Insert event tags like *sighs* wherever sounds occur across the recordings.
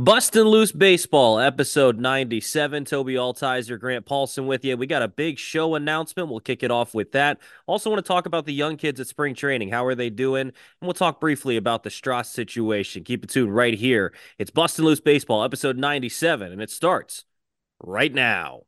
Bustin' Loose Baseball, episode 97. Tobi Altizer, Grant Paulson with you. We got a big show announcement. We'll kick it off with that. Also, want to talk about the young kids at spring training. How are they doing? And we'll talk briefly about the Stras situation. Keep it tuned right here. It's Bustin' Loose Baseball, episode 97, and it starts right now.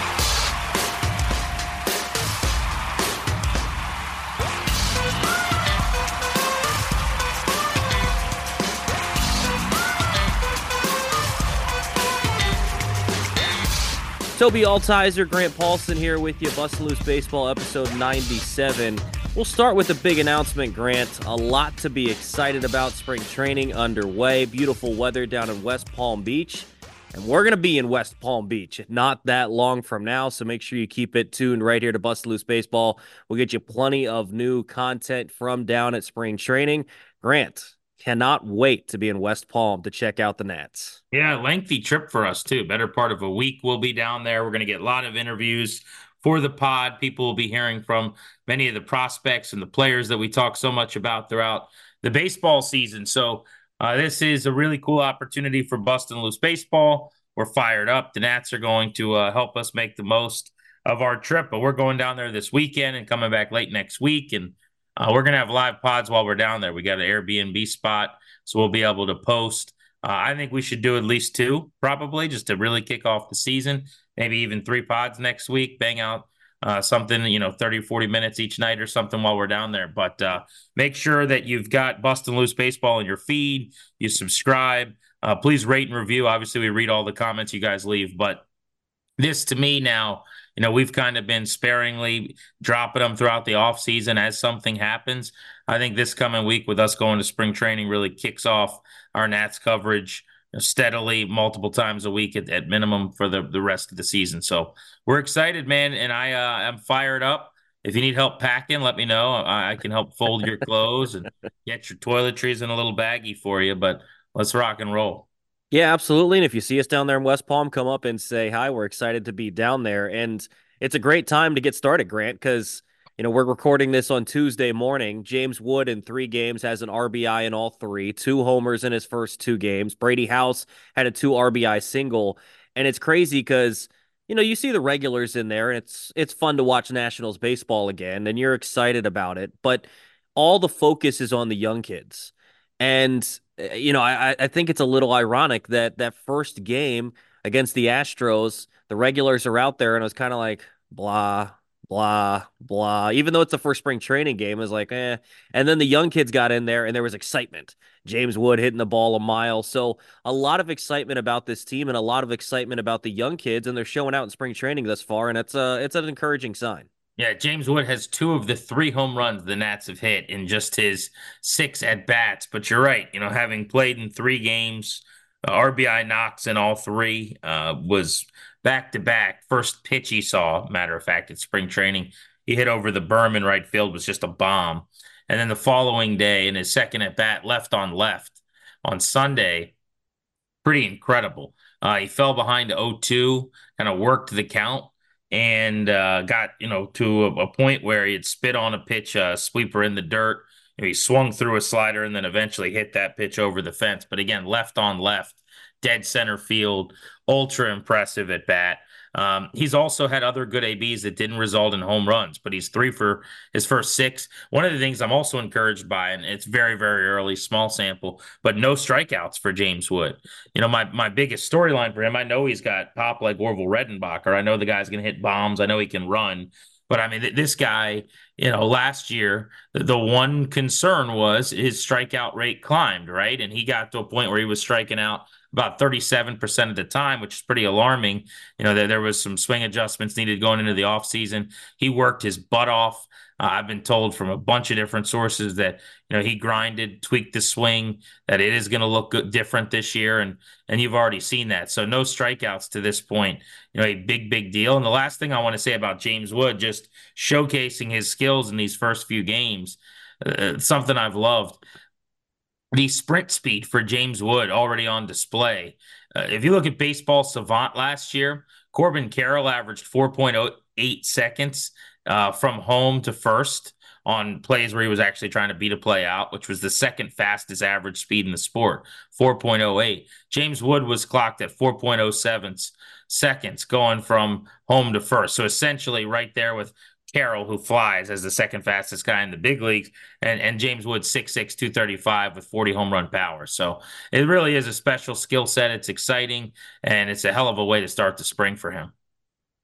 Tobi Altizer, Grant Paulson here with you. Bustin' Loose Baseball, episode 97. We'll start with a big announcement, Grant. A lot to be excited about. Spring training underway. Beautiful weather down in West Palm Beach. And we're going to be in West Palm Beach not that long from now. So make sure you keep it tuned right here to Bustin' Loose Baseball. We'll get you plenty of new content from down at spring training. Grant, Cannot wait to be in West Palm to check out the Nats. Yeah, lengthy trip for us too. Better part of a week we'll be down there. We're going to get a lot of interviews for the pod. People will be hearing from many of the prospects and the players that we talk so much about throughout the baseball season. So uh, this is a really cool opportunity for Bustin' Loose Baseball. We're fired up. The Nats are going to uh, help us make the most of our trip, but we're going down there this weekend and coming back late next week and uh, we're going to have live pods while we're down there. We got an Airbnb spot, so we'll be able to post. Uh, I think we should do at least two, probably, just to really kick off the season. Maybe even three pods next week, bang out uh, something, you know, 30, 40 minutes each night or something while we're down there. But uh, make sure that you've got Bustin' Loose Baseball in your feed. You subscribe. Uh, please rate and review. Obviously, we read all the comments you guys leave, but this to me now you know, we've kind of been sparingly dropping them throughout the offseason as something happens. I think this coming week with us going to spring training really kicks off our Nats coverage steadily multiple times a week at, at minimum for the, the rest of the season. So we're excited, man. And I uh, am fired up. If you need help packing, let me know. I, I can help fold your clothes and get your toiletries in a little baggie for you. But let's rock and roll. Yeah, absolutely. And if you see us down there in West Palm, come up and say hi. We're excited to be down there. And it's a great time to get started, Grant, because you know we're recording this on Tuesday morning. James Wood in three games has an RBI in all three, two homers in his first two games. Brady House had a two RBI single, and it's crazy because you know you see the regulars in there, and it's it's fun to watch Nationals baseball again, and you're excited about it, but all the focus is on the young kids, and Eh, you know, I, I think it's a little ironic that that first game against the Astros, the regulars are out there, and it was kind of like blah, blah, blah. Even though it's the first spring training game, it was like, eh. And then the young kids got in there, and there was excitement. James Wood hitting the ball a mile. So a lot of excitement about this team, and a lot of excitement about the young kids, and they're showing out in spring training thus far, and it's a it's an encouraging sign. Yeah, James Wood has two of the three home runs the Nats have hit in just his six at bats. But you're right. You know, having played in three games, uh, RBI knocks in all three uh, was back to back. First pitch he saw, matter of fact, at spring training, he hit over the berm in right field was just a bomb. And then the following day, in his second at bat, left on left on Sunday, pretty incredible. Uh, he fell behind 0 2, kind of worked the count and uh, got you know to a, a, point where he had spit on a pitch, uh, sweeper in the dirt. You know, he swung through a slider and then eventually hit that pitch over the fence. But again, left on left, dead center field, ultra impressive at bat. Um, he's also had other good ABs that didn't result in home runs, but he's three for his first six. One of the things I'm also encouraged by, and it's very, very early, small sample, but no strikeouts for James Wood. You know, my my biggest storyline for him, I know he's got pop like Orville Redenbacher. I know the guy's going to hit bombs. I know he can run. But I mean, this guy, you know, last year, the one concern was his strikeout rate climbed, right? And he got to a point where he was striking out about 37% of the time, which is pretty alarming. You know, there, there was some swing adjustments needed going into the offseason. He worked his butt off. Uh, I've been told from a bunch of different sources that you know he grinded, tweaked the swing, that it is going to look good, different this year, and and you've already seen that. So no strikeouts to this point. You know, a big big deal. And the last thing I want to say about James Wood, just showcasing his skills in these first few games, uh, something I've loved the sprint speed for James Wood already on display. Uh, if you look at Baseball Savant last year, Corbin Carroll averaged 4.08 seconds uh, from home to first on plays where he was actually trying to beat a play out, which was the second fastest average speed in the sport, 4.08. James Wood was clocked at 4.07 seconds going from home to first. So essentially, right there with Carroll, who flies as the second fastest guy in the big leagues, and, and James Wood, 6'6, 235 with 40 home run power. So it really is a special skill set. It's exciting, and it's a hell of a way to start the spring for him.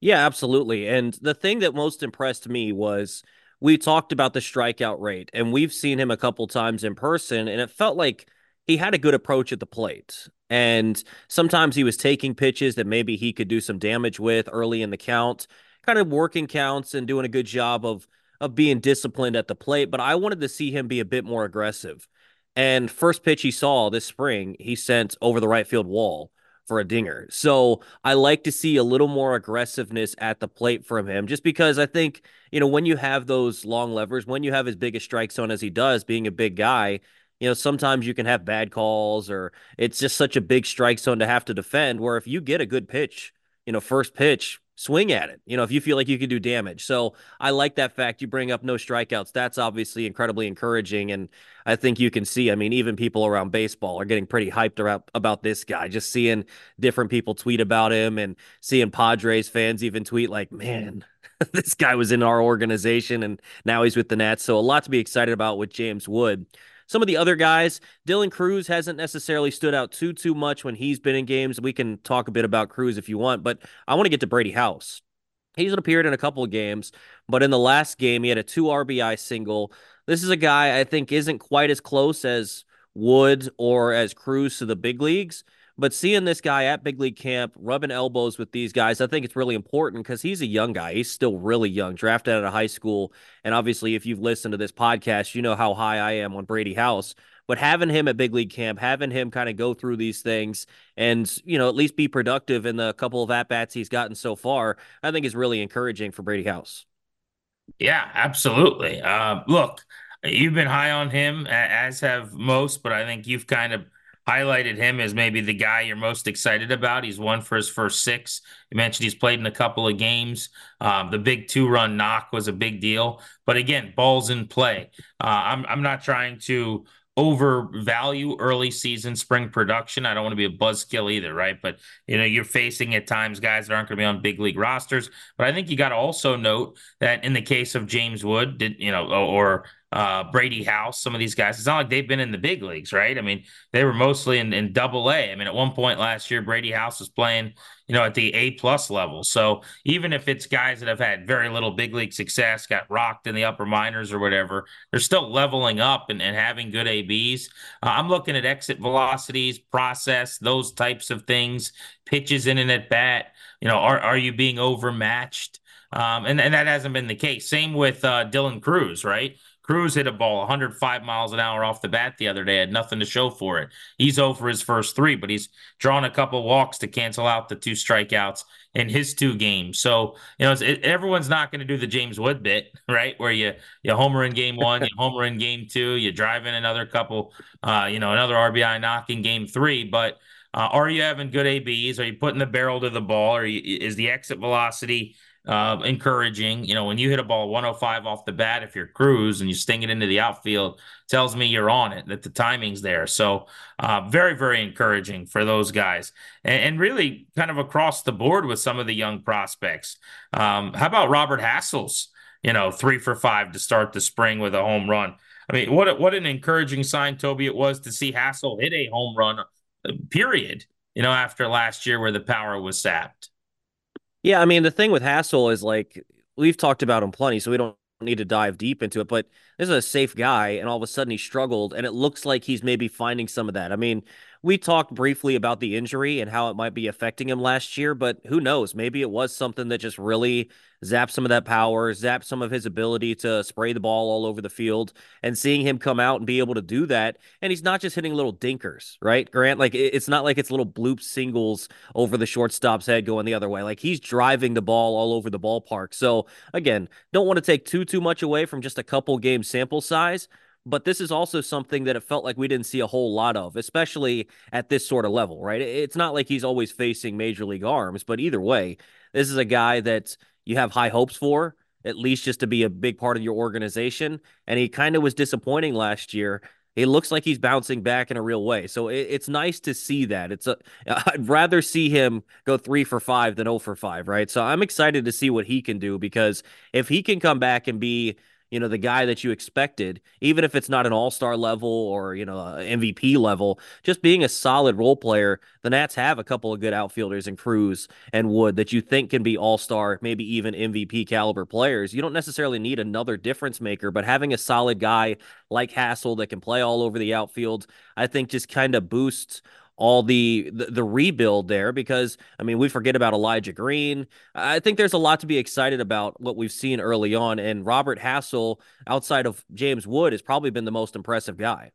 Yeah, absolutely. And the thing that most impressed me was we talked about the strikeout rate, and we've seen him a couple times in person, and it felt like he had a good approach at the plate. And sometimes he was taking pitches that maybe he could do some damage with early in the count kind of working counts and doing a good job of of being disciplined at the plate, but I wanted to see him be a bit more aggressive. And first pitch he saw this spring, he sent over the right field wall for a dinger. So I like to see a little more aggressiveness at the plate from him, just because I think, you know, when you have those long levers, when you have as big a strike zone as he does, being a big guy, you know, sometimes you can have bad calls or it's just such a big strike zone to have to defend. Where if you get a good pitch, you know, first pitch, swing at it. You know, if you feel like you can do damage. So I like that fact. You bring up no strikeouts. That's obviously incredibly encouraging. And I think you can see, I mean, even people around baseball are getting pretty hyped about, about this guy. Just seeing different people tweet about him and seeing Padres fans even tweet like, man, *laughs* this guy was in our organization and now he's with the Nats. So a lot to be excited about with James Wood. Some of the other guys, Dylan Crews hasn't necessarily stood out too too much when he's been in games. We can talk a bit about Crews if you want, but I want to get to Brady House. He's appeared in a couple of games, but in the last game he had a two RBI single. This is a guy I think isn't quite as close as Wood or as Crews to the big leagues, but seeing this guy at big league camp, rubbing elbows with these guys, I think it's really important because he's a young guy. He's still really young, drafted out of high school. And obviously, if you've listened to this podcast, you know how high I am on Brady House. But having him at big league camp, having him kind of go through these things and, you know, at least be productive in the couple of at bats he's gotten so far, I think is really encouraging for Brady House. Yeah, absolutely. Uh, look, you've been high on him, as have most, but I think you've kind of highlighted him as maybe the guy you're most excited about. He's won for his first six. You mentioned he's played in a couple of games. Um, the big two run knock was a big deal. But again, balls in play. Uh, I'm, I'm not trying to overvalue early season spring production. I don't want to be a buzzkill either, right? But you know, you're facing at times guys that aren't going to be on big league rosters. But I think you got to also note that in the case of James Wood, did you know, or uh, Brady House, some of these guys. It's not like they've been in the big leagues, right? I mean, they were mostly in, in double A. I mean, at one point last year, Brady House was playing, you know, at the A plus level. So even if it's guys that have had very little big league success, got rocked in the upper minors or whatever, they're still leveling up and, and having good ABs. Uh, I'm looking at exit velocities, process, those types of things, pitches in and at bat. You know, are, are you being overmatched? Um, and, and that hasn't been the case. Same with uh, Dylan Crews, right? Crews hit a ball 105 miles an hour off the bat the other day, had nothing to show for it. He's over his first three, but he's drawn a couple walks to cancel out the two strikeouts in his two games. So, you know, it, everyone's not going to do the James Wood bit, *laughs* right? Where you, you homer in game one, you homer in game two, you drive in another couple, uh, you know, another RBI knock in game three. But uh, are you having good ABs? Are you putting the barrel to the ball? Or is the exit velocity – uh, encouraging. You know, when you hit a ball 105 off the bat, if you're Crews and you sting it into the outfield, tells me you're on it, that the timing's there. So, uh, very, very encouraging for those guys. And, and, really kind of across the board with some of the young prospects. Um, how about Robert Hassell's? you know, three for five to start the spring with a home run? I mean, what, what an encouraging sign, Tobi, it was to see Hassell hit a home run, uh, period, you know, after last year where the power was sapped. Yeah, I mean the thing with Hassell is like we've talked about him plenty, so we don't need to dive deep into it. But this is a safe guy, and all of a sudden he struggled, and it looks like he's maybe finding some of that. I mean, we talked briefly about the injury and how it might be affecting him last year, but who knows? Maybe it was something that just really zapped some of that power, zapped some of his ability to spray the ball all over the field. And seeing him come out and be able to do that, and he's not just hitting little dinkers, right, Grant? Like it's not like it's little bloop singles over the shortstop's head going the other way. Like he's driving the ball all over the ballpark. So again, don't want to take too too much away from just a couple game sample size but this is also something that it felt like we didn't see a whole lot of, especially at this sort of level, right? It's not like he's always facing major league arms, but either way, this is a guy that you have high hopes for, at least just to be a big part of your organization. And he kind of was disappointing last year. He looks like he's bouncing back in a real way. So it, it's nice to see that. It's a *laughs* I'd rather see him go three for five than 0 for five, right? So I'm excited to see what he can do because if he can come back and be you know, the guy that you expected, even if it's not an all star level or, you know, MVP level, just being a solid role player. The Nats have a couple of good outfielders in Crews and Wood that you think can be all star, maybe even MVP caliber players. You don't necessarily need another difference maker, but having a solid guy like Hassell that can play all over the outfield, I think just kind of boosts all the, the, the rebuild there because I mean we forget about Elijah Green. I think there's a lot to be excited about what we've seen early on, and Robert Hassell, outside of James Wood, has probably been the most impressive guy.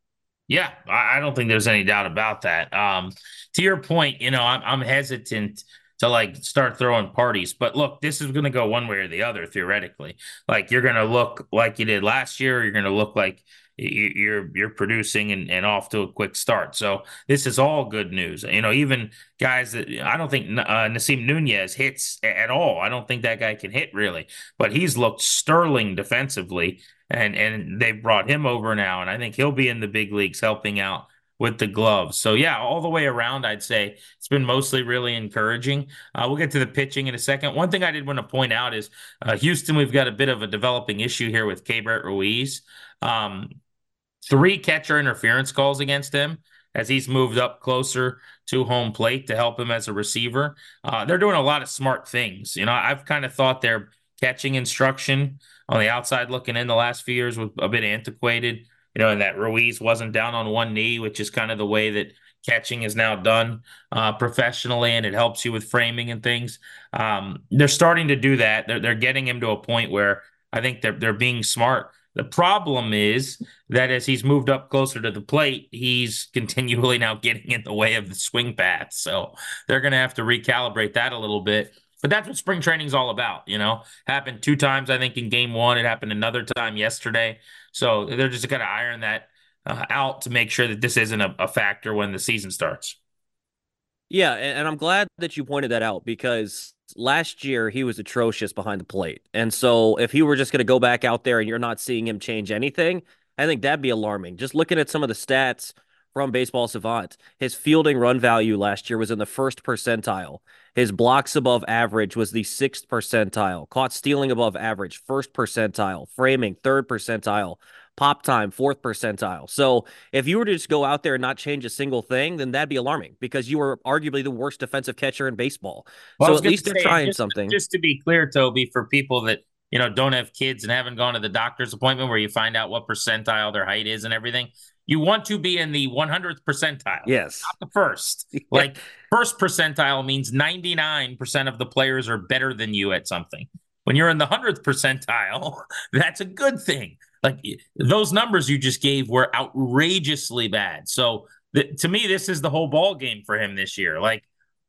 Yeah, I don't think there's any doubt about that. Um, to your point, you know, I'm, I'm hesitant to like start throwing parties. But look, this is going to go one way or the other theoretically. Like you're going to look like you did last year. or You're going to look like you're you're producing and, and off to a quick start. So this is all good news. You know, even guys that I don't think uh, Nasim Nunez hits at all. I don't think that guy can hit really, but he's looked sterling defensively, and and they've brought him over now, and I think he'll be in the big leagues helping out with the gloves. So yeah, all the way around, I'd say it's been mostly really encouraging. Uh, we'll get to the pitching in a second. One thing I did want to point out is uh, Houston. We've got a bit of a developing issue here with Keibert Ruiz. Um, three catcher interference calls against him as he's moved up closer to home plate to help him as a receiver. Uh, they're doing a lot of smart things. You know, I've kind of thought their catching instruction on the outside looking in the last few years was a bit antiquated. You know, and that Ruiz wasn't down on one knee, which is kind of the way that catching is now done uh, professionally, and it helps you with framing and things. Um, they're starting to do that. They're they're getting him to a point where I think they're they're being smart the problem is that as he's moved up closer to the plate, he's *laughs* continually now getting in the way of the swing path. So they're going to have to recalibrate that a little bit. But that's what spring training is all about, you know. Happened two times, I think, in game one. It happened another time yesterday. So they're just going to iron that uh, out to make sure that this isn't a, a factor when the season starts. Yeah, and I'm glad that you pointed that out because last year he was atrocious behind the plate. And so if he were just going to go back out there and you're not seeing him change anything, I think that'd be alarming. Just looking at some of the stats from Baseball Savant, his fielding run value last year was in the first percentile. His blocks above average was the sixth percentile. Caught stealing above average, first percentile. Framing, third percentile pop time, fourth percentile. So if you were to just go out there and not change a single thing, then that'd be alarming because you were arguably the worst defensive catcher in baseball. Well, so at least they're trying just, something. Just to be clear, Tobi, for people that you know don't have kids and haven't gone to the doctor's appointment where you find out what percentile their height is and everything. You want to be in the 100th percentile. Yes. Not the first. *laughs* Yeah. Like first percentile means 99% of the players are better than you at something. When you're in the 100th percentile, *laughs* that's a good thing. Like those numbers you just gave were outrageously bad. So th- to me, this is the whole ball game for him this year. Like,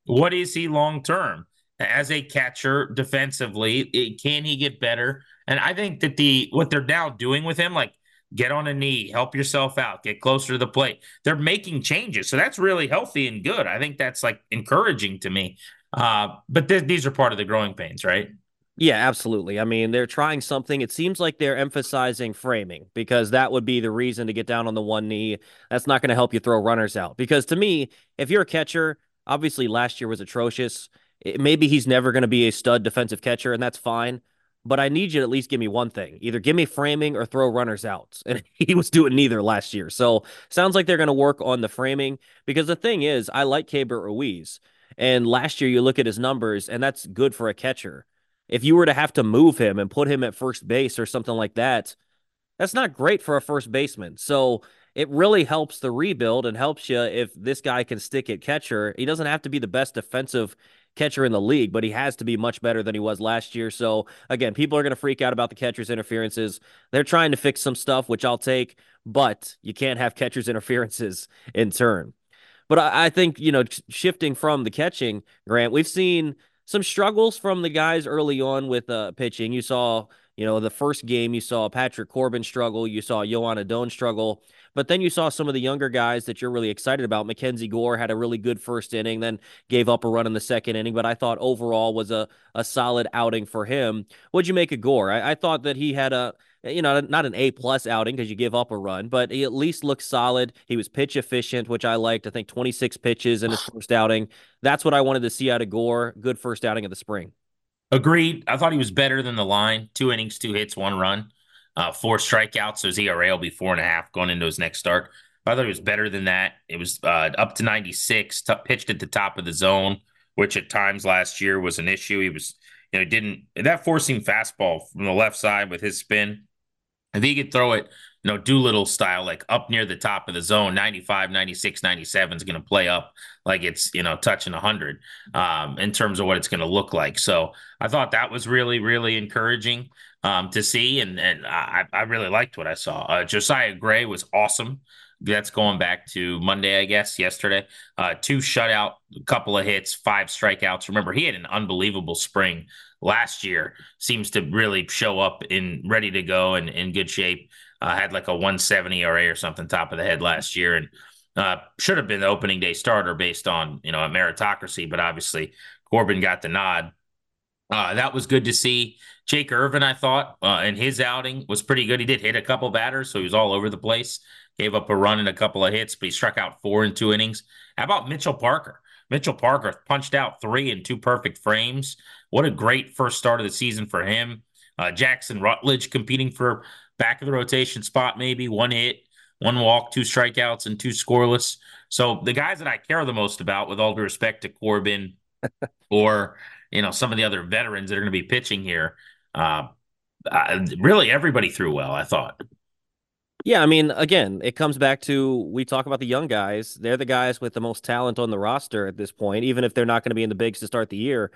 what is he long term as a catcher defensively? It, can he get better? And I think that the what they're now doing with him, like get on a knee, help yourself out, get closer to the plate. They're making changes, so that's really healthy and good. I think that's like encouraging to me. Uh, but th- these are part of the growing pains, right? Yeah, absolutely. I mean, they're trying something. It seems like they're emphasizing framing because that would be the reason to get down on the one knee. That's not going to help you throw runners out. Because to me, if you're a catcher, obviously last year was atrocious. Maybe he's never going to be a stud defensive catcher, and that's fine. But I need you to at least give me one thing either give me framing or throw runners out. *laughs* And he was doing neither last year. So sounds like they're going to work on the framing because the thing is, I like Keibert Ruiz. And last year, you look at his numbers, and that's good for a catcher if you were to have to move him and put him at first base or something like that, that's not great for a first baseman. So it really helps the rebuild and helps you if this guy can stick at catcher. He doesn't have to be the best defensive catcher in the league, but he has to be much better than he was last year. So again, people are going to freak out about the catcher's interferences. They're trying to fix some stuff, which I'll take, but you can't have catcher's *laughs* interferences in turn. But I, I think, you know, shifting from the catching, Grant, we've seen some struggles from the guys early on with uh, pitching. You saw You know, the first game you saw Patrick Corbin struggle, you saw Joan Adon struggle, but then you saw some of the younger guys that you're really excited about. MacKenzie Gore had a really good first inning, then gave up a run in the second inning, but I thought overall was a, a solid outing for him. What'd you make of Gore? I, I thought that he had a you know, not an A plus outing because you give up a run, but he at least looked solid. He was pitch efficient, which I liked. I think 26 pitches in his *sighs* first outing. That's what I wanted to see out of Gore. Good first outing of the spring. Agreed. I thought he was better than the line. Two innings, two hits, one run, uh, four strikeouts. So his ERA will be four and a half going into his next start. I thought it was better than that. It was uh, up to 96, t- pitched at the top of the zone, which at times last year was an issue. He was, you know, didn't that four seam fastball from the left side with his spin. If he could throw it, you know, Doolittle style, like up near the top of the zone, 95, 96, 97 is going to play up like it's, you know, touching 100 um, in terms of what it's going to look like. So I thought that was really, really encouraging um, to see. And, and I, I really liked what I saw. Uh, Josiah Gray was awesome. That's going back to Monday, I guess, yesterday. Uh, two shutout, a couple of hits, five strikeouts. Remember, he had an unbelievable spring last year. Seems to really show up in ready to go and in good shape. Uh, had like a 170 ERA or something top of the head last year, and uh, should have been the opening day starter based on you know a meritocracy. But obviously, Corbin got the nod. Uh, that was good to see. Jake Irvin, I thought, uh, in his outing was pretty good. He did hit a couple batters, so he was all over the place. Gave up a run and a couple of hits, but he struck out four in two innings. How about Mitchell Parker? Mitchell Parker punched out three in two perfect frames. What a great first start of the season for him. Uh, Jackson Rutledge competing for back of the rotation spot, maybe one hit, one walk, two strikeouts, and two scoreless. So the guys that I care the most about, with all due respect to Corbin *laughs* or you know some of the other veterans that are going to be pitching here, uh, really everybody threw well. I thought. Yeah, I mean, again, it comes back to we talk about the young guys. They're the guys with the most talent on the roster at this point, even if they're not going to be in the bigs to start the year.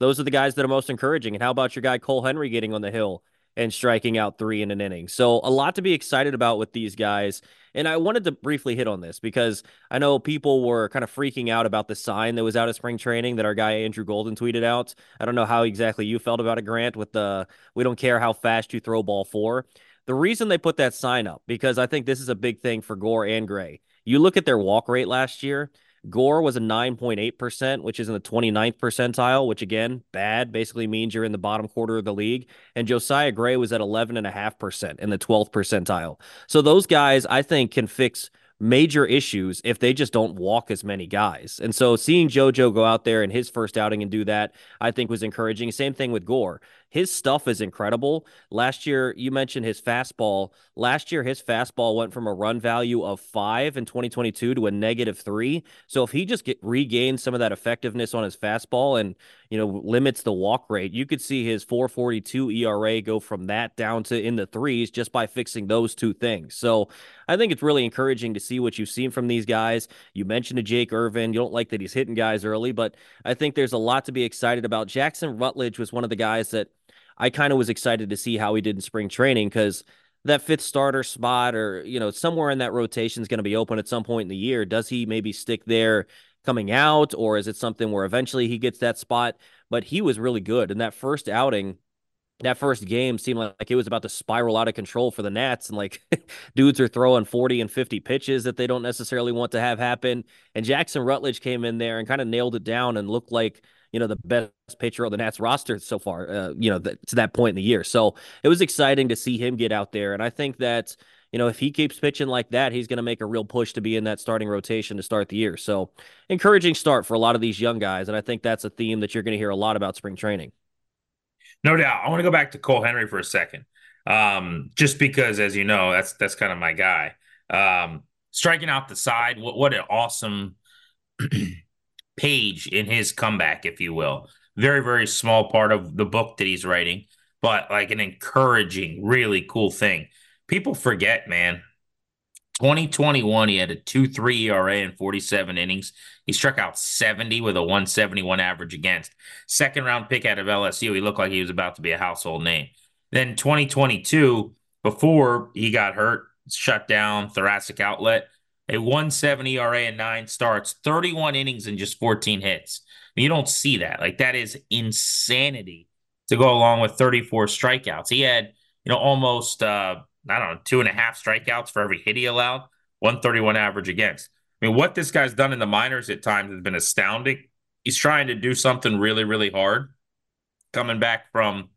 Those are the guys that are most encouraging. And how about your guy Cole Henry getting on the hill and striking out three in an inning? So a lot to be excited about with these guys. And I wanted to briefly hit on this because I know people were kind of freaking out about the sign that was out of spring training that our guy Andrew Golden tweeted out. I don't know how exactly you felt about it, Grant, with the we don't care how fast you throw ball four. The reason they put that sign up, because I think this is a big thing for Gore and Gray. You look at their walk rate last year, Gore was a 9.8%, which is in the 29th percentile, which again, bad, basically means you're in the bottom quarter of the league. And Josiah Gray was at 11.5% in the 12th percentile. So those guys, I think, can fix major issues if they just don't walk as many guys. And so seeing JoJo go out there in his first outing and do that, I think was encouraging. Same thing with Gore. His stuff is incredible. Last year, you mentioned his fastball. Last year, his fastball went from a run value of five in 2022 to a negative three. So if he just get, regains some of that effectiveness on his fastball and you know limits the walk rate, you could see his 4.42 ERA go from that down to in the threes just by fixing those two things. So I think it's really encouraging to see what you've seen from these guys. You mentioned to Jake Irvin. You don't like that he's hitting guys early, but I think there's a lot to be excited about. Jackson Rutledge was one of the guys that I kind of was excited to see how he did in spring training because that fifth starter spot or, you know, somewhere in that rotation is going to be open at some point in the year. Does he maybe stick there coming out or is it something where eventually he gets that spot? But he was really good. in that first outing, that first game seemed like, it was about to spiral out of control for the Nats. And like *laughs* dudes are throwing 40 and 50 pitches that they don't necessarily want to have happen. And Jackson Rutledge came in there and kind of nailed it down and looked like you know, the best pitcher on the Nats roster so far, uh, you know, th- to that point in the year. So it was exciting to see him get out there. And I think that, you know, if he keeps pitching like that, he's going to make a real push to be in that starting rotation to start the year. So encouraging start for a lot of these young guys. And I think that's a theme that you're going to hear a lot about spring training. No doubt. I want to go back to Cole Henry for a second. Um, just because, as you know, that's that's kind of my guy. Um, striking out the side, what what an awesome page in his comeback, if you will. Very, very small part of the book that he's writing, but like an encouraging, really cool thing. People forget, man. 2021, he had a 2 3 ERA in 47 innings. He struck out 70 with a 171 average against. Second round pick out of LSU. He looked like he was about to be a household name. Then 2022, before he got hurt, shut down, thoracic outlet, a 170 ERA and nine starts, 31 innings and just 14 hits. I mean, you don't see that. Like that is insanity to go along with 34 strikeouts. He had, you know, almost uh, I don't know, two and a half strikeouts for every hit he allowed, 131 average against. I mean, what this guy's done in the minors at times has been astounding. He's trying to do something really, really hard. Coming back from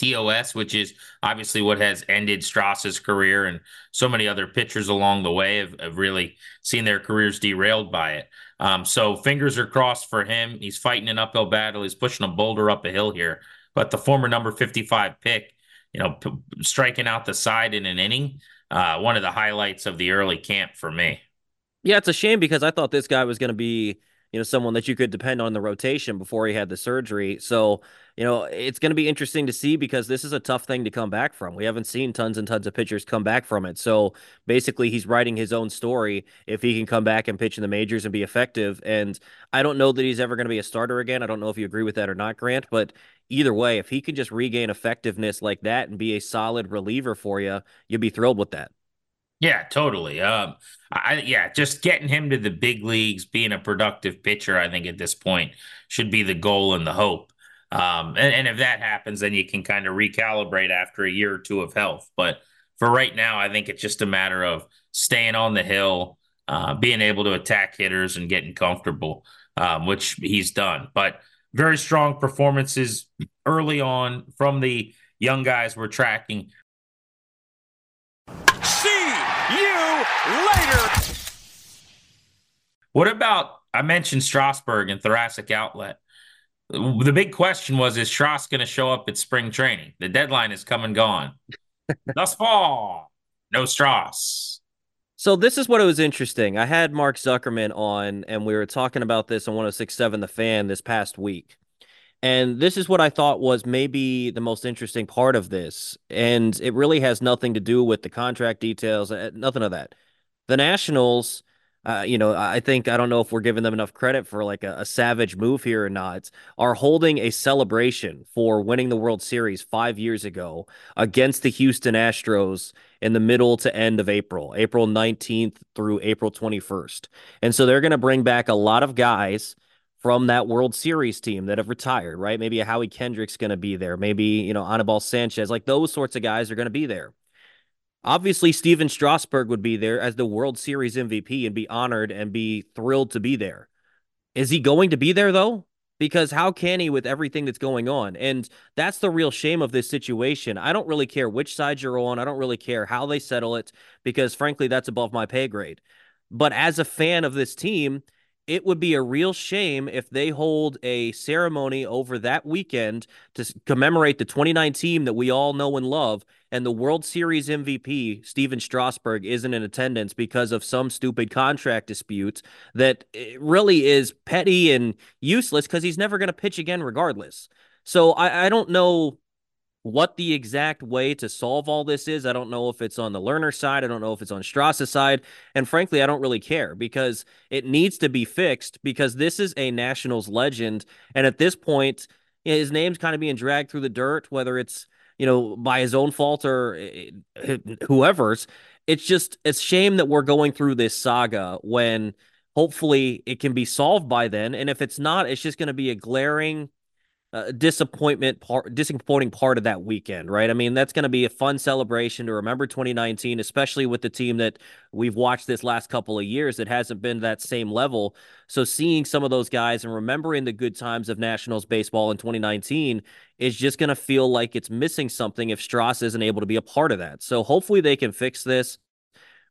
TOS, which is obviously what has ended Stras's career, and so many other pitchers along the way have, have really seen their careers derailed by it. Um, so fingers are crossed for him. He's fighting an uphill battle. He's pushing a boulder up a hill here. But the former number 55 pick, you know, p- striking out the side in an inning, uh, one of the highlights of the early camp for me. Yeah, it's a shame because I thought this guy was going to be you know, someone that you could depend on the rotation before he had the surgery. So, you know, it's going to be interesting to see because this is a tough thing to come back from. We haven't seen tons and tons of pitchers come back from it. So basically, he's writing his own story if he can come back and pitch in the majors and be effective. And I don't know that he's ever going to be a starter again. I don't know if you agree with that or not, Grant, but either way, if he can just regain effectiveness like that and be a solid reliever for you, you'd be thrilled with that. Yeah, totally. Um, I yeah, just getting him to the big leagues, being a productive pitcher, I think at this point should be the goal and the hope. Um, and, and if that happens, then you can kind of recalibrate after a year or two of health. But for right now, I think it's just a matter of staying on the hill, uh, being able to attack hitters and getting comfortable, um, which he's done. But very strong performances early on from the young guys we're tracking. Later. What about I mentioned Strasburg and thoracic outlet? The big question was: Is Stras going to show up at spring training? The deadline is come and gone. *laughs* Thus far, no Stras. So this is what it was interesting. I had Mark Zuckerman on, and we were talking about this on 106.7 The Fan this past week. And this is what I thought was maybe the most interesting part of this. And it really has nothing to do with the contract details, uh, nothing of that the Nationals, uh, you know, I think I don't know if we're giving them enough credit for like a, a, savage move here or not. Are holding a celebration for winning the World Series five years ago against the Houston Astros in the middle to end of April, April 19th through April 21st. And so they're going to bring back a lot of guys from that World Series team that have retired, right? Maybe a Howie Kendrick's going to be there. Maybe, you know, Anibal Sanchez, like those sorts of guys are going to be there. Obviously, Stephen Strasburg would be there as the World Series MVP and be honored and be thrilled to be there. Is he going to be there though? Because how can he with everything that's going on? And that's the real shame of this situation. I don't really care which side you're on. I don't really care how they settle it because, frankly, that's above my pay grade. But as a fan of this team, it would be a real shame if they hold a ceremony over that weekend to commemorate the 2019 that we all know and love and the World Series MVP Stephen Strasburg isn't in attendance because of some stupid contract dispute that eh, really is petty and useless because he's never going to pitch again regardless. So I, I don't know what the exact way to solve all this is. I don't know if it's on the Lerner side. I don't know if it's on Stras's side. And frankly, I don't really care because it needs to be fixed because this is a Nationals legend. And at this point, his name's kind of being dragged through the dirt, whether it's, you know, by his own fault or eh, eh, whoever's. It's just, it's shame that we're going through this saga when hopefully it can be solved by then. And if it's not, it's just going to be a glaring uh, disappointment part disappointing part of that weekend right? I mean that's going to be a fun celebration to remember 2019 especially with the team that we've watched this last couple of years that hasn't been that same level. So seeing some of those guys and remembering the good times of nationals baseball in 2019 is just going to feel like it's missing something if Stras isn't able to be a part of that. So hopefully they can fix this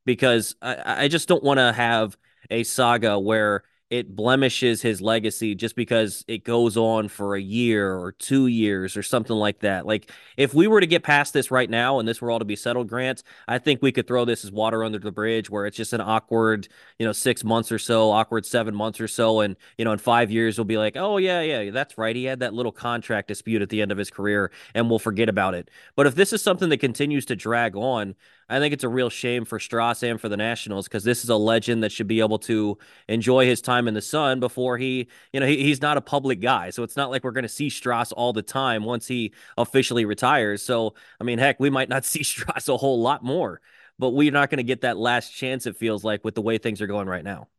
because i, I just don't want to have a saga where it blemishes his legacy just because it goes on for a year or two years or something like that. Like if we were to get past this right now and this were all to be settled, Grant, I think we could throw this as water under the bridge where it's just an awkward, you know, six months or so, awkward seven months or so. And, you know, in five years, we'll be like, oh, yeah, yeah, that's right. He had that little contract dispute at the end of his career and we'll forget about it. But if this is something that continues to drag on, I think it's a real shame for Stras and for the Nationals because this is a legend that should be able to enjoy his time in the sun before he, you know, he, he's not a public guy. So it's not like we're going to see Stras all the time once he officially retires. So, I mean, heck, we might not *laughs* see Stras a whole lot more, but we're not going to get that last chance, it feels like, with the way things are going right now.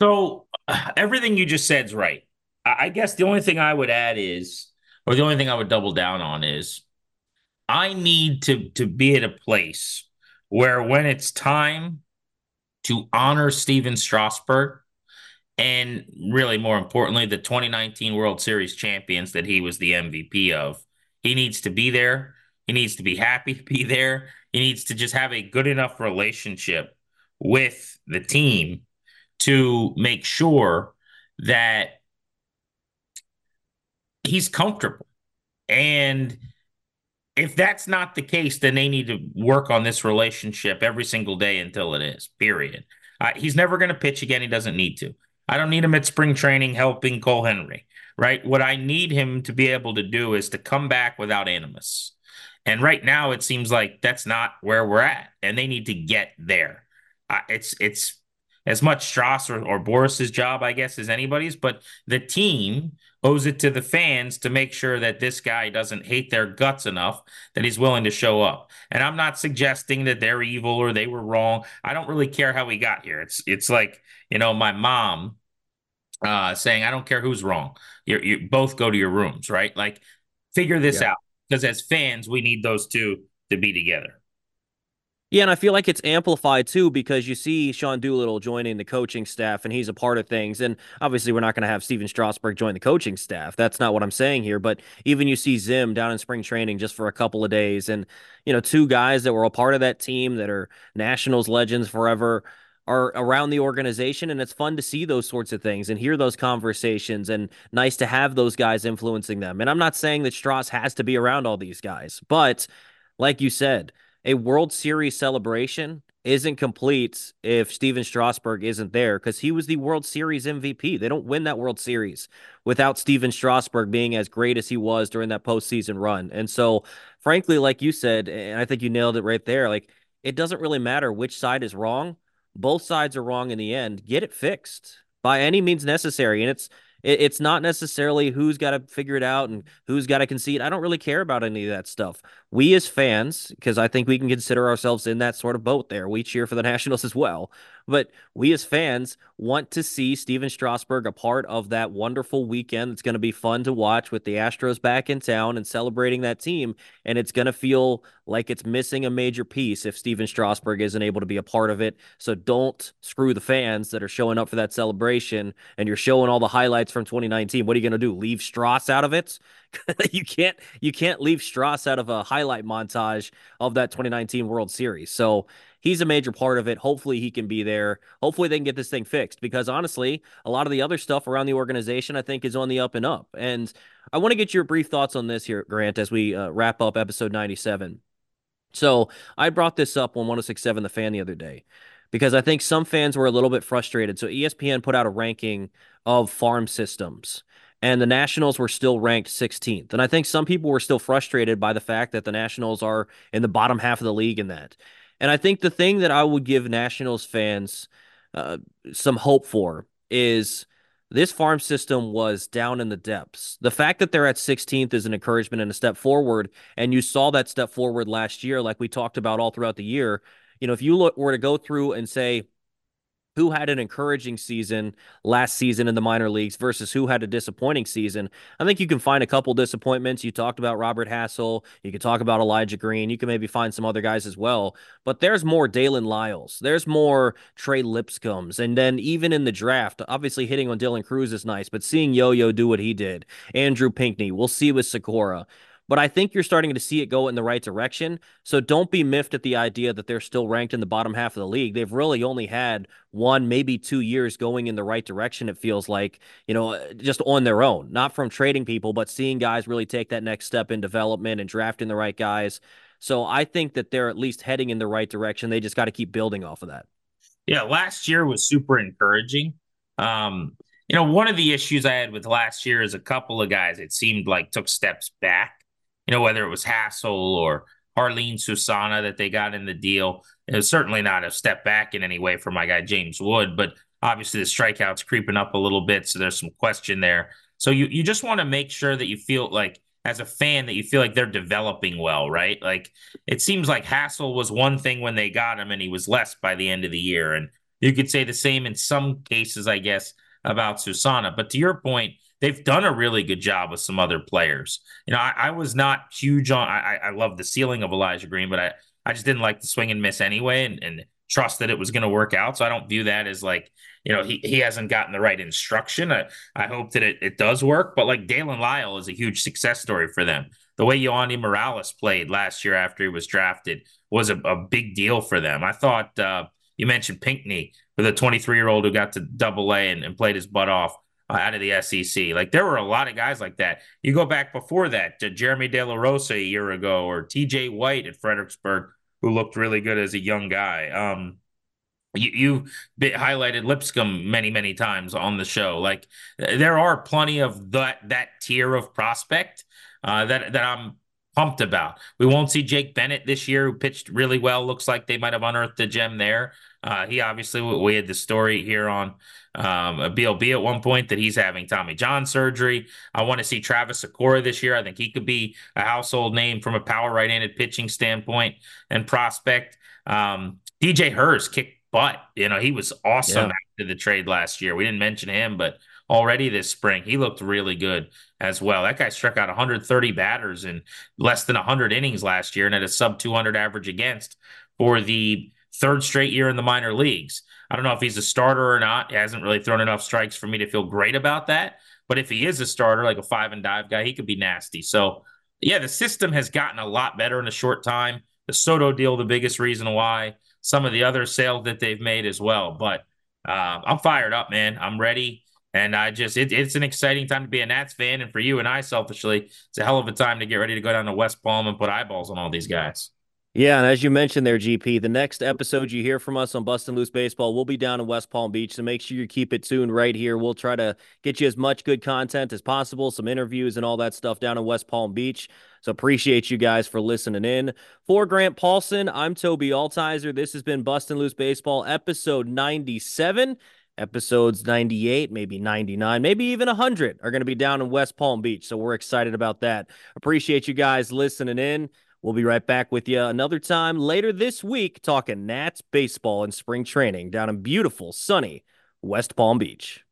So *sighs* everything you just said is right. I guess the only thing I would add is, or the only thing I would double down on is, I need to to be at a place where when it's time to honor Stephen Strasburg and really more importantly the 2019 World Series champions that he was the MVP of, he needs to be there. He needs to be happy to be there. He needs to just have a good enough relationship with the team to make sure that he's comfortable. And if that's not the case, then they need to work on this relationship every single day until it is, period. Uh, he's never going to pitch again. He doesn't need to. I don't need him at spring training helping Cole Henry, right? What I need him to be able to do is to come back without animus. And right now, it seems like that's not where we're at, and they need to get there. Uh, it's it's as much Stras or, or Boras's job, I guess, as anybody's, but the team owes it to the fans to make sure that this guy doesn't hate their guts enough that he's willing to show up. And I'm not suggesting that they're evil or they were wrong. I don't really care how we got here. It's it's like you know my mom uh, saying, "I don't care who's wrong. You you both go to your rooms, right? Like figure this yeah. out." Because as fans, we need those two to be together. Yeah, and I feel like it's amplified too because you see Sean Doolittle joining the coaching staff and he's a part of things. And obviously, we're not going to have Stephen Strasburg join the coaching staff. That's not what I'm saying here. But even you see Zim down in spring training just for a couple of days, and you know, two guys that were a part of that team that are Nationals legends forever are around the organization and it's fun to see those sorts of things and hear those conversations and nice to have those guys influencing them. And I'm not saying that Stras has to be around all these guys, but like you said, a World Series celebration isn't complete if Stephen Strasburg isn't there because he was the World Series MVP. They don't win that World Series without Stephen Strasburg being as great as he was during that postseason run. And so, frankly, like you said, and I think you nailed it right there, like it doesn't really matter which side is wrong. Both sides are wrong in the end. Get it fixed by any means necessary. And it's it, it's not necessarily who's got to figure it out and who's got to concede. I don't really care about any of that stuff. We as fans, because I think we can consider ourselves in that sort of boat there. We cheer for the *laughs* Nationals as well. But we as fans want to see Stephen Strasburg a part of that wonderful weekend. It's going to be fun to watch with the Astros back in town and celebrating that team. And it's going to feel like it's missing a major piece if Stephen Strasburg isn't able to be a part of it. So don't screw the fans that are showing up for that celebration and you're showing all the highlights from 2019. What are you going to do? Leave Stras out of it? *laughs* you can't you can't leave Stras out of a highlight montage of that 2019 World Series. So he's a major part of it. Hopefully he can be there. Hopefully they can get this thing fixed because honestly, a lot of the other stuff around the organization I think is on the up and up. And I want to get your brief thoughts on this here, Grant, as we uh, wrap up episode 97. So I brought this up on 1067 The Fan the other day because I think some fans were a little bit frustrated. So ESPN put out a ranking of farm systems and the Nationals were still ranked 16th. And I think some people were still frustrated by the fact that the Nationals are in the bottom half of the league in that. And I think the thing that I would give Nationals fans uh, some hope for is this farm system was down in the depths. The fact that they're at 16th is an encouragement and a step forward. And you saw that step forward last year, like we talked about all throughout the year. You know, if you look, were to go through and say, who had an encouraging season last season in the minor leagues versus who had a disappointing season. I think you can find a couple disappointments. You talked about Robert Hassell. You could talk about Elijah Green. You can maybe find some other guys as well. But there's more Daylen Liles. There's more Trey Lipscombs. And then even in the draft, obviously hitting on Dylan Crews is nice, but seeing Yo Yo do what he did, Andrew Pinckney, we'll see with Sykora but I think you're starting to see it go in the right direction. So don't be miffed at the idea that they're still ranked in the bottom half of the league. They've really only had one, maybe two years going in the right direction, it feels like, you know, just on their own, not from trading people, but seeing guys really take that next step in development and drafting the right guys. So I think that they're at least heading in the right direction. They just got to keep building off of that. Yeah, last year was super encouraging. Um, you know, one of the issues I had with last year is a couple of guys it seemed like took steps back you know, whether it was Hassell or Jarlin Susana that they got in the deal. It was certainly not a step back in any way for my guy James Wood, but obviously the strikeouts creeping up a little bit, so there's some question there. So you you just want to make sure that you feel like as a fan that you feel like they're developing well, right? Like it seems like Hassell was one thing when they got him and he was less by the end of the year. And you could say the same in some cases, I guess, about Susana. But to your point, they've done a really good job with some other players. You know, I, I was not huge on. I, I love the ceiling of Elijah Green, but I I just didn't like the swing and miss anyway, and, and trust that it was going to work out. So I don't view that as like you know he he hasn't gotten the right instruction. I I hope that it it does work, but like Daylen Lile is a huge success story for them. The way Yohandy Morales played last year after he was drafted was a, a big deal for them. I thought uh, you mentioned Pinckney for the 23 year old who got to double A and, and played his butt off out of the SEC. Like there were a lot of guys like that. You go back before that to Jeremy De La Rosa a year ago or TJ White at Fredericksburg, who looked really good as a young guy. Um, you, you highlighted Lipscomb many, many times on the show. Like there are plenty of that that tier of prospect uh, that that I'm pumped about. We won't see Jake Bennett this year, who pitched really well. Looks like they might have unearthed a gem there. Uh, he obviously we had the story here on um, a BLB at one point that he's having Tommy John surgery. I want to see Travis Sykora this year. I think he could be a household name from a power right-handed pitching standpoint and prospect. Um, DJ Herz kicked butt. You know, he was awesome yeah. after the trade last year. We didn't mention him, but already this spring. He looked really good as well. That guy struck out 130 batters in less than 100 innings last year and had a sub 200 average against for the third straight year in the minor leagues. I don't know if he's a starter or not. He hasn't really thrown enough strikes for me to feel great about that. But if he is a starter, like a five and dive guy, he could be nasty. So, yeah, the system has gotten a lot better in a short time. The Soto deal, the biggest reason why. Some of the other sales that they've made as well. But uh, I'm fired up, man. I'm ready. And I just, it, it's an exciting time to be a Nats fan. And for you and I, selfishly, it's a hell of a time to get ready to go down to West Palm and put eyeballs on all these guys. Yeah, and as you mentioned there, GP, the next episode you hear from us on Bustin' Loose Baseball will be down in West Palm Beach. So make sure you keep it tuned right here. We'll try to get you as much good content as possible, some interviews and all that stuff down in West Palm Beach. So appreciate you guys for listening in. For Grant Paulson, I'm Tobi Altizer. This has been Bustin' Loose Baseball, episode 97 episodes 98, maybe 99, maybe even 100 are going to be down in West Palm Beach. So we're excited about that. Appreciate you guys listening in. We'll be right back with you another time later this week talking Nats baseball and spring training down in beautiful, sunny West Palm Beach.